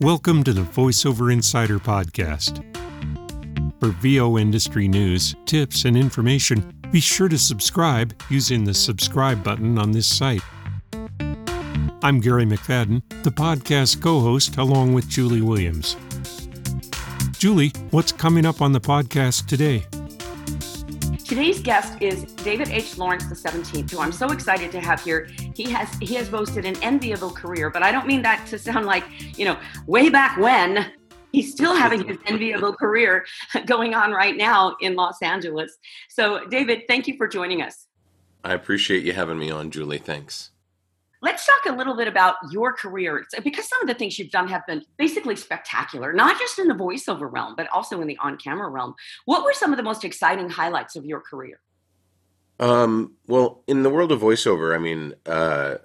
Welcome to the VoiceOver Insider Podcast. For VO industry news, tips, and information, be sure to subscribe using the subscribe button on this site. I'm Gary McFadden, the podcast co host, along with Julie Williams. Julie, what's coming up on the podcast today? Today's guest is David H. Lawrence the 17th, who I'm so excited to have here. He has he has boasted an enviable career, but I don't mean that to sound like you know way back when. He's still having his enviable career going on right now in Los Angeles. So, David, thank you for joining us. I appreciate you having me on, Julie. Thanks. Let's talk a little bit about your career because some of the things you've done have been basically spectacular, not just in the voiceover realm, but also in the on camera realm. What were some of the most exciting highlights of your career? Um, well, in the world of voiceover, I mean, uh,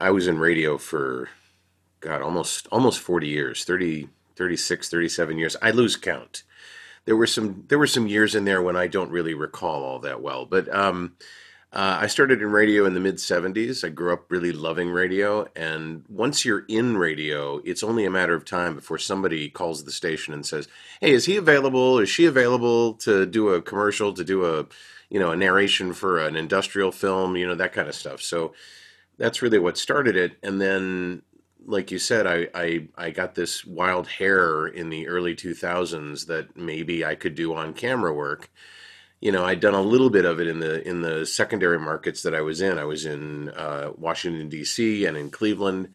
I was in radio for, God, almost almost 40 years, 30, 36, 37 years. I lose count. There were some there were some years in there when I don't really recall all that well, but um, uh, I started in radio in the mid 70s. I grew up really loving radio. And once you're in radio, it's only a matter of time before somebody calls the station and says, Hey, is he available? Is she available to do a commercial, to do a, you know, a narration for an industrial film, you know, that kind of stuff. So that's really what started it. And then, like you said, I, I, I got this wild hair in the early 2000s that maybe I could do on camera work you know, I'd done a little bit of it in the in the secondary markets that I was in. I was in uh, Washington D.C. and in Cleveland,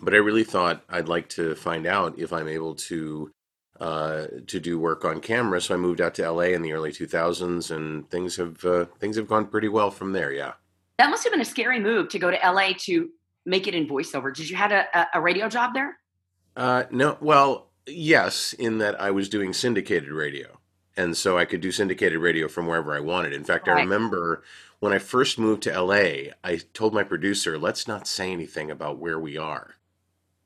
but I really thought I'd like to find out if I'm able to uh, to do work on camera. So I moved out to L.A. in the early 2000s, and things have uh, things have gone pretty well from there. Yeah, that must have been a scary move to go to L.A. to make it in voiceover. Did you had a, a radio job there? Uh, no, well, yes, in that I was doing syndicated radio and so I could do syndicated radio from wherever I wanted. In fact, right. I remember when I first moved to LA, I told my producer, "Let's not say anything about where we are,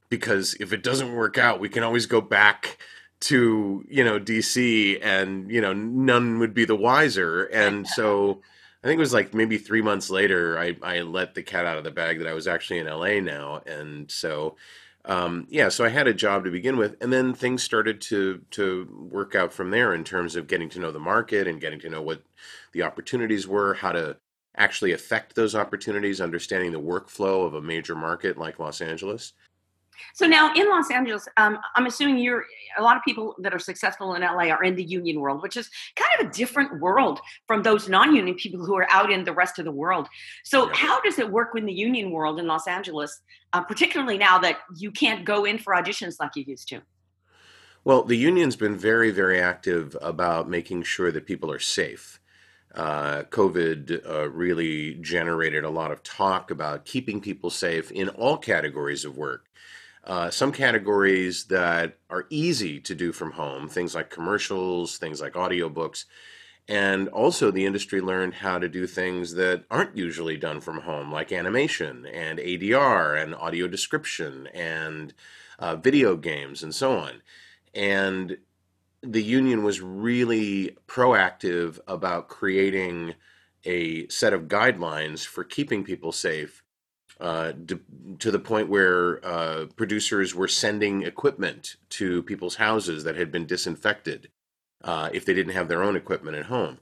because if it doesn't work out, we can always go back." to you know DC and you know none would be the wiser and so I think it was like maybe three months later I, I let the cat out of the bag that I was actually in LA now and so um, yeah, so I had a job to begin with, and then things started to to work out from there in terms of getting to know the market and getting to know what the opportunities were, how to actually affect those opportunities, understanding the workflow of a major market like Los Angeles. So now in Los Angeles, um, I'm assuming you're a lot of people that are successful in LA are in the union world, which is kind of a different world from those non-union people who are out in the rest of the world. So yeah. how does it work in the union world in Los Angeles, uh, particularly now that you can't go in for auditions like you used to? Well, the union's been very, very active about making sure that people are safe. Uh, COVID uh, really generated a lot of talk about keeping people safe in all categories of work. Uh, some categories that are easy to do from home, things like commercials, things like audiobooks. And also, the industry learned how to do things that aren't usually done from home, like animation and ADR and audio description and uh, video games and so on. And the union was really proactive about creating a set of guidelines for keeping people safe uh, to, the point where uh, producers were sending equipment to people's houses that had been disinfected uh, if they didn't have their own equipment at home.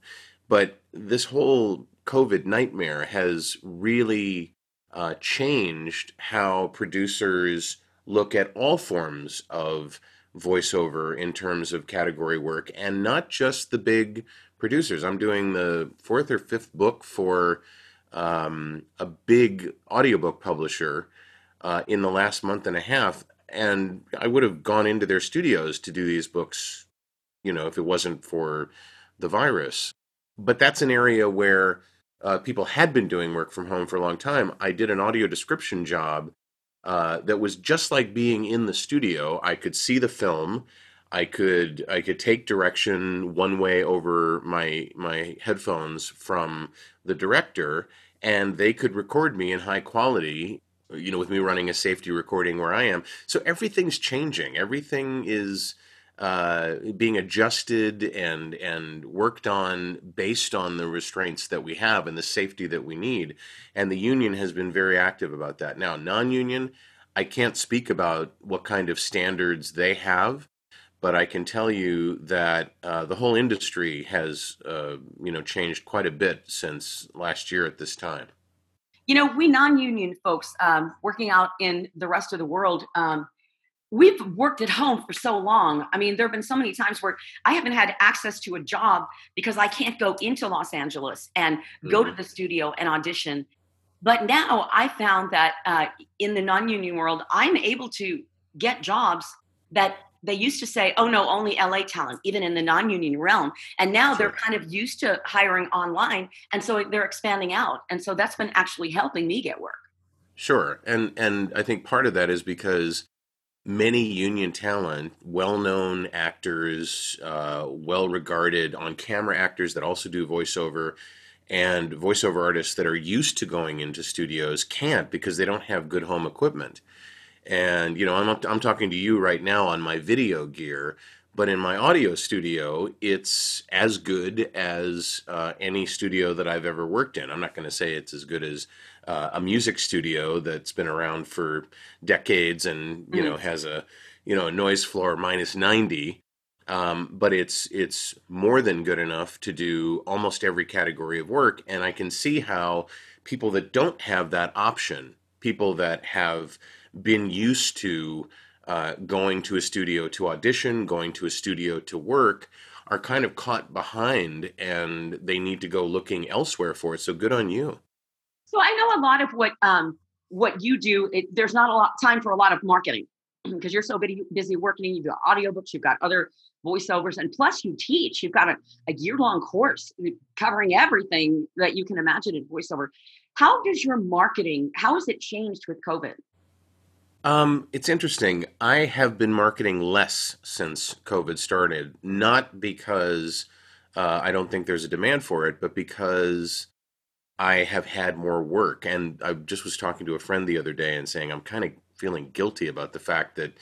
But this whole COVID nightmare has really uh, changed how producers look at all forms of voiceover in terms of category work and not just the big producers. I'm doing the fourth or fifth book for um, a big audiobook publisher uh, in the last month and a half. And I would have gone into their studios to do these books, you know, if it wasn't for the virus. But that's an area where uh, people had been doing work from home for a long time. I did an audio description job uh, that was just like being in the studio. I could see the film. I could I could take direction one way over my my headphones from the director, and they could record me in high quality. You know, with me running a safety recording where I am. So everything's changing. Everything is uh, being adjusted and and worked on based on the restraints that we have and the safety that we need. And the union has been very active about that. Now, non-union, I can't speak about what kind of standards they have, but I can tell you that uh, the whole industry has, uh, you know, changed quite a bit since last year at this time. You know, we non-union folks um, working out in the rest of the world, um, we've worked at home for so long. I mean, there have been so many times where I haven't had access to a job because I can't go into Los Angeles and go mm-hmm. to the studio and audition. But now I found that uh, in the non-union world, I'm able to get jobs that they used to say, oh no, only LA talent, even in the non union realm. And now they're kind of used to hiring online. And so they're expanding out. And so that's been actually helping me get work. Sure. And, and I think part of that is because many union talent, well known actors, uh, well regarded on camera actors that also do voiceover, and voiceover artists that are used to going into studios can't because they don't have good home equipment. And you know, I'm I'm talking to you right now on my video gear, but in my audio studio, it's as good as uh, any studio that I've ever worked in. I'm not going to say it's as good as uh, a music studio that's been around for decades and you mm. know has a you know a noise floor minus 90 um, but it's it's more than good enough to do almost every category of work and i can see how people that don't have that option people that have been used to uh, going to a studio to audition, going to a studio to work, are kind of caught behind and they need to go looking elsewhere for it. So good on you. So I know a lot of what um, what you do. It, there's not a lot time for a lot of marketing because you're so busy, busy working. You've got audiobooks, you've got other voiceovers, and plus you teach. You've got a, a year long course covering everything that you can imagine in voiceover. How does your marketing? How has it changed with COVID? Um, it's interesting. I have been marketing less since COVID started, not because uh, I don't think there's a demand for it, but because I have had more work. And I just was talking to a friend the other day and saying I'm kind of feeling guilty about the fact that,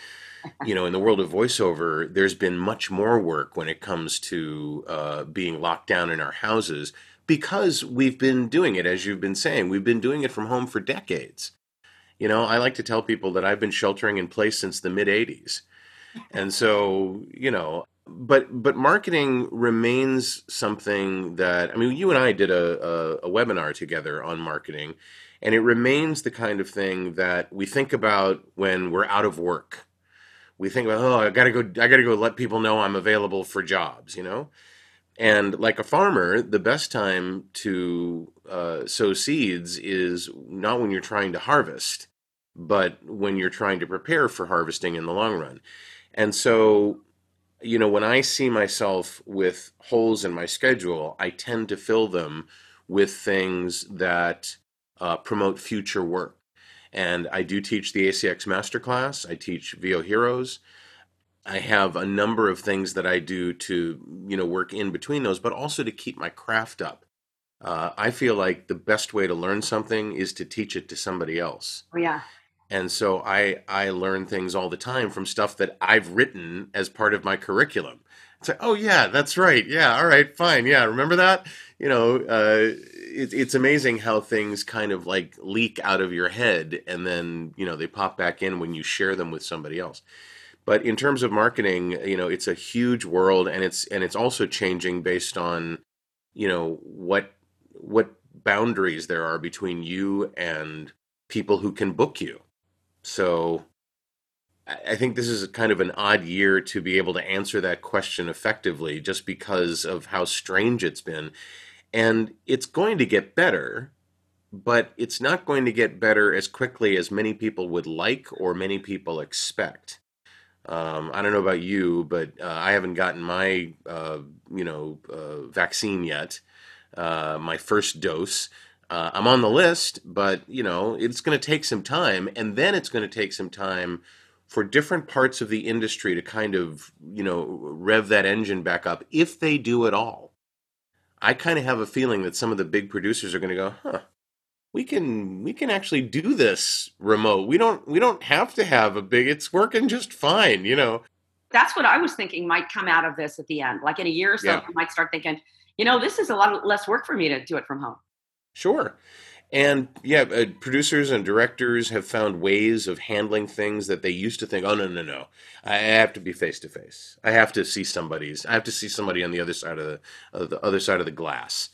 you know, in the world of voiceover, there's been much more work when it comes to uh, being locked down in our houses because we've been doing it, as you've been saying, we've been doing it from home for decades. You know, I like to tell people that I've been sheltering in place since the mid 80s. And so, you know, but but marketing remains something that I mean, you and I did a, a, a webinar together on marketing, and it remains the kind of thing that we think about when we're out of work. We think about, oh, I gotta go, I gotta go let people know I'm available for jobs, you know. And like a farmer, the best time to uh, sow seeds is not when you're trying to harvest but when you're trying to prepare for harvesting in the long run. And so, you know, when I see myself with holes in my schedule, I tend to fill them with things that uh, promote future work. And I do teach the ACX Masterclass, I teach VO Heroes. I have a number of things that I do to, you know, work in between those, but also to keep my craft up. Uh, I feel like the best way to learn something is to teach it to somebody else. Oh, yeah and so I I learn things all the time from stuff that I've written as part of my curriculum. It's like, oh yeah, that's right. Yeah, all right, fine. Yeah, remember that? You know, uh, it, it's amazing how things kind of like leak out of your head, and then you know they pop back in when you share them with somebody else. But in terms of marketing, you know, it's a huge world, and it's and it's also changing based on, you know, what what boundaries there are between you and people who can book you so I think this is kind of an odd year to be able to answer that question effectively just because of how strange it's been. And it's going to get better, but it's not going to get better as quickly as many people would like or many people expect. Um, I don't know about you, but uh, I haven't gotten my, uh, you know, uh, vaccine yet, uh, my first dose. Uh, I'm on the list, but you know it's going to take some time, and then it's going to take some time for different parts of the industry to kind of you know rev that engine back up if they do at all. I kind of have a feeling that some of the big producers are going to go, huh? We can we can actually do this remote. We don't we don't have to have a big. It's working just fine, you know. That's what I was thinking might come out of this at the end. Like in a year or so, yeah. I might start thinking, you know, this is a lot less work for me to do it from home. Sure. And yeah, uh, producers and directors have found ways of handling things that they used to think, oh no no no, I have to be face to face. I have to see somebody's. I have to see somebody on the other side of the, of the other side of the glass.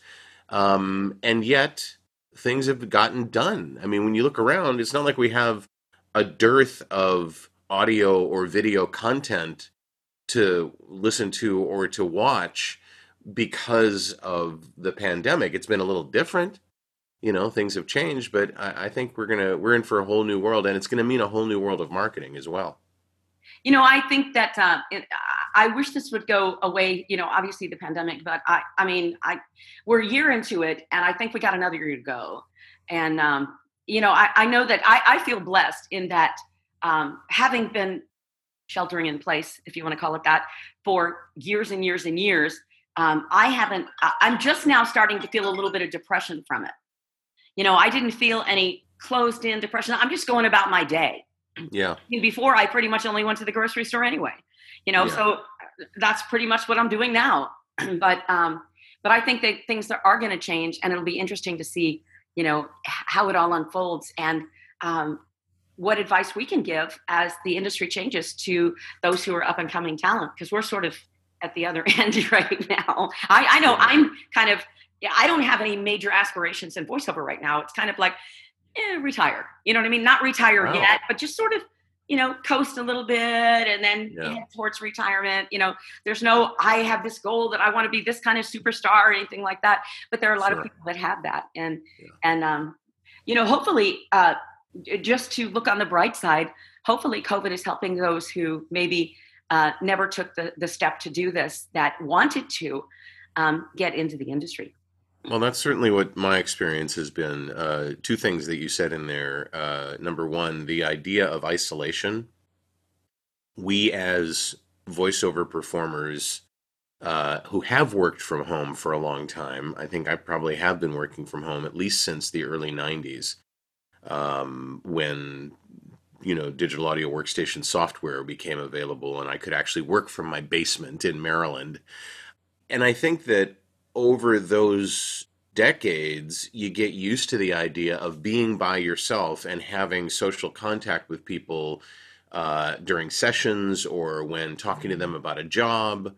Um, and yet things have gotten done. I mean, when you look around, it's not like we have a dearth of audio or video content to listen to or to watch because of the pandemic. It's been a little different. You know, things have changed, but I, I think we're gonna we're in for a whole new world, and it's gonna mean a whole new world of marketing as well. You know, I think that uh, it, I wish this would go away. You know, obviously the pandemic, but I, I mean, I we're a year into it, and I think we got another year to go. And um, you know, I, I know that I, I feel blessed in that um, having been sheltering in place, if you want to call it that, for years and years and years, um, I haven't. I'm just now starting to feel a little bit of depression from it. You know, I didn't feel any closed in depression. I'm just going about my day. Yeah. Before, I pretty much only went to the grocery store anyway. You know, yeah. so that's pretty much what I'm doing now. but um, but I think that things are going to change, and it'll be interesting to see, you know, how it all unfolds and um, what advice we can give as the industry changes to those who are up and coming talent, because we're sort of at the other end right now. I, I know I'm kind of yeah, I don't have any major aspirations in voiceover right now. It's kind of like eh, retire. You know what I mean? Not retire wow. yet, but just sort of you know coast a little bit and then yeah. head towards retirement. You know, there's no I have this goal that I want to be this kind of superstar or anything like that. But there are a lot sure. of people that have that, and yeah. and um, you know, hopefully, uh, just to look on the bright side, hopefully, COVID is helping those who maybe uh, never took the, the step to do this that wanted to um, get into the industry. Well, that's certainly what my experience has been. Uh, two things that you said in there. Uh, number one, the idea of isolation. We, as voiceover performers uh, who have worked from home for a long time, I think I probably have been working from home at least since the early 90s um, when you know digital audio workstation software became available and I could actually work from my basement in Maryland. And I think that over those decades, you get used to the idea of being by yourself and having social contact with people uh, during sessions or when talking to them about a job.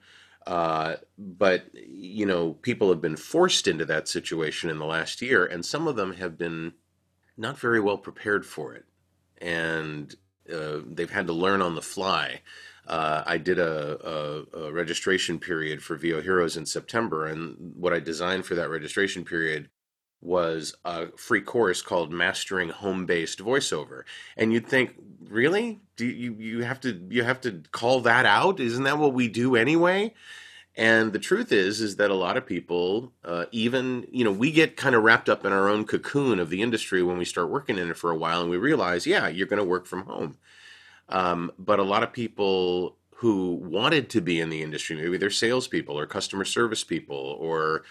Uh, but you know, people have been forced into that situation in the last year, and some of them have been not very well prepared for it and uh, they've had to learn on the fly. Uh, I did a, a, a, registration period for VO Heroes in September, and what I designed for that registration period was a free course called Mastering Home-Based Voiceover. And you'd think, really, do you you have to you have to call that out? Isn't that what we do anyway? And the truth is, is that a lot of people, uh, even you know, we get kind of wrapped up in our own cocoon of the industry when we start working in it for a while, and we realize, yeah, you're going to work from home. Um, but a lot of people who wanted to be in the industry, maybe they're salespeople or customer service people or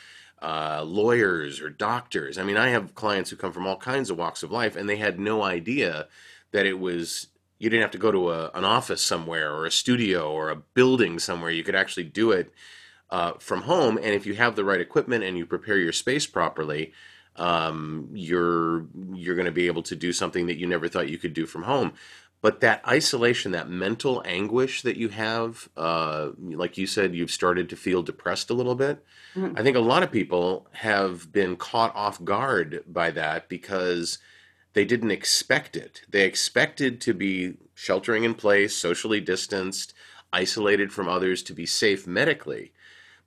uh, lawyers or doctors. I mean, I have clients who come from all kinds of walks of life, and they had no idea that it was you didn't have to go to a, an office somewhere or a studio or a building somewhere. You could actually do it uh, from home. And if you have the right equipment and you prepare your space properly, um, you're you're going to be able to do something that you never thought you could do from home. But that isolation, that mental anguish that you have, uh, like you said, you've started to feel depressed a little bit. Mm-hmm. I think a lot of people have been caught off guard by that because they didn't expect it. They expected to be sheltering in place, socially distanced, isolated from others, to be safe medically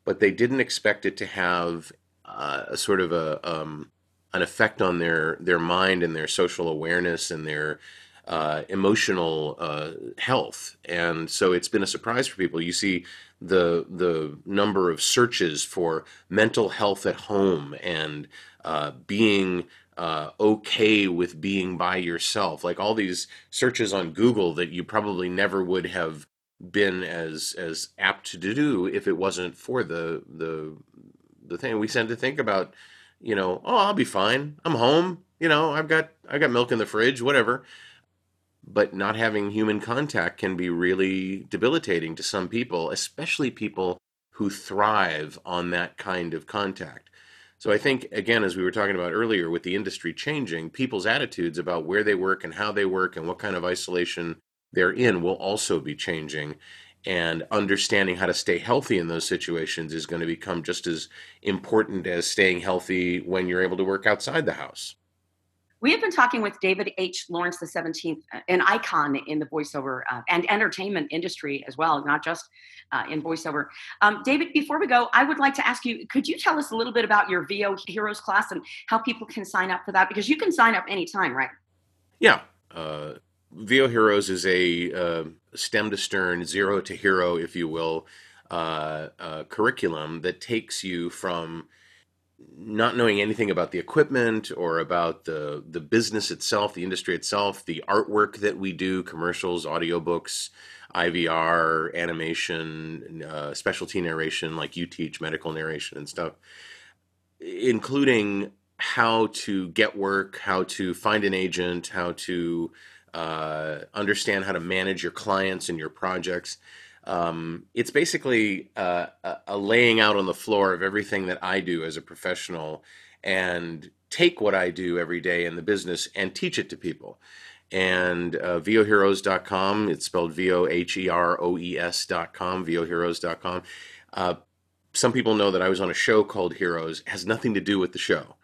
but they didn't expect it to have uh, a sort of a um, an effect on their their mind and their social awareness and their uh, emotional uh, health. And so it's been a surprise for people. You see the the number of searches for mental health at home and uh, being uh, okay with being by yourself, like all these searches on Google that you probably never would have been as as apt to do if it wasn't for the the the thing. We tend to think about you know oh i'll be fine. I'm home. You know i've got i got milk in the fridge whatever but not having human contact can be really debilitating to some people especially people who thrive on that kind of contact So I think, again, as we were talking about earlier, with the industry changing, people's attitudes about where they work and how they work and what kind of isolation they're in will also be changing. And understanding how to stay healthy in those situations is going to become just as important as staying healthy when you're able to work outside the house. We have been talking with David H. Lawrence the 17th, uh, an icon in the voiceover uh, and entertainment industry as well, not just uh, in voiceover. Um, David, before we go, I would like to ask you could you tell us a little bit about your VO Heroes class and how people can sign up for that? Because you can sign up anytime, right? Yeah. Uh, VO Heroes is a uh, stem to stern, zero to hero, if you will, uh, curriculum that takes you from not knowing anything about the equipment or about the the business itself, the industry itself, the artwork that we do, commercials, audiobooks, IVR, animation, uh, specialty narration, like you teach, medical narration and stuff, including how to get work, how to find an agent, how to uh, understand how to manage your clients and your projects. Um, it's basically uh, a laying out on the floor of everything that I do as a professional and take what I do every day in the business and teach it to people. And uh, voheroes.com, it's spelled V O H E R O E S.com, voheroes.com. Uh, some people know that I was on a show called Heroes, it has nothing to do with the show.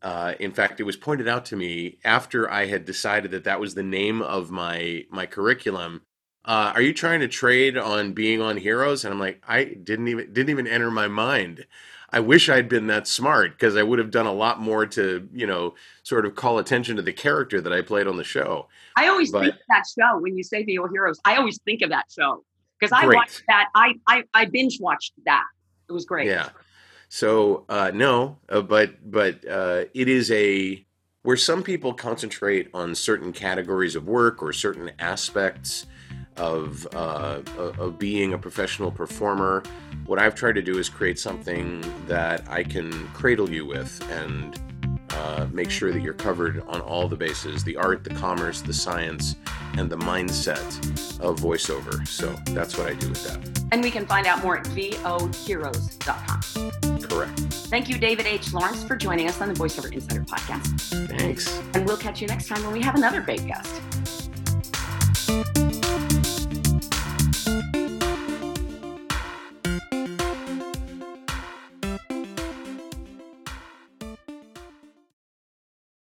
Uh, in fact, it was pointed out to me after I had decided that that was the name of my my curriculum uh, are you trying to trade on being on Heroes? And I'm like, I didn't even didn't even enter my mind. I wish I'd been that smart because I would have done a lot more to, you know, sort of call attention to the character that I played on the show. I always but, think of that show when you say VO Heroes. I always think of that show because I great. watched that. I, I I binge watched that. It was great. Yeah. So uh, no, uh, but but uh, it is a where some people concentrate on certain categories of work or certain aspects of, uh, of being a professional performer. What I've tried to do is create something that I can cradle you with and uh, make sure that you're covered on all the bases the art, the commerce, the science, and the mindset of voiceover. So that's what I do with that. And we can find out more at voheroes.com. Correct. Thank you, David H. Lawrence, for joining us on the VoiceOver Insider podcast. Thanks. And we'll catch you next time when we have another great guest.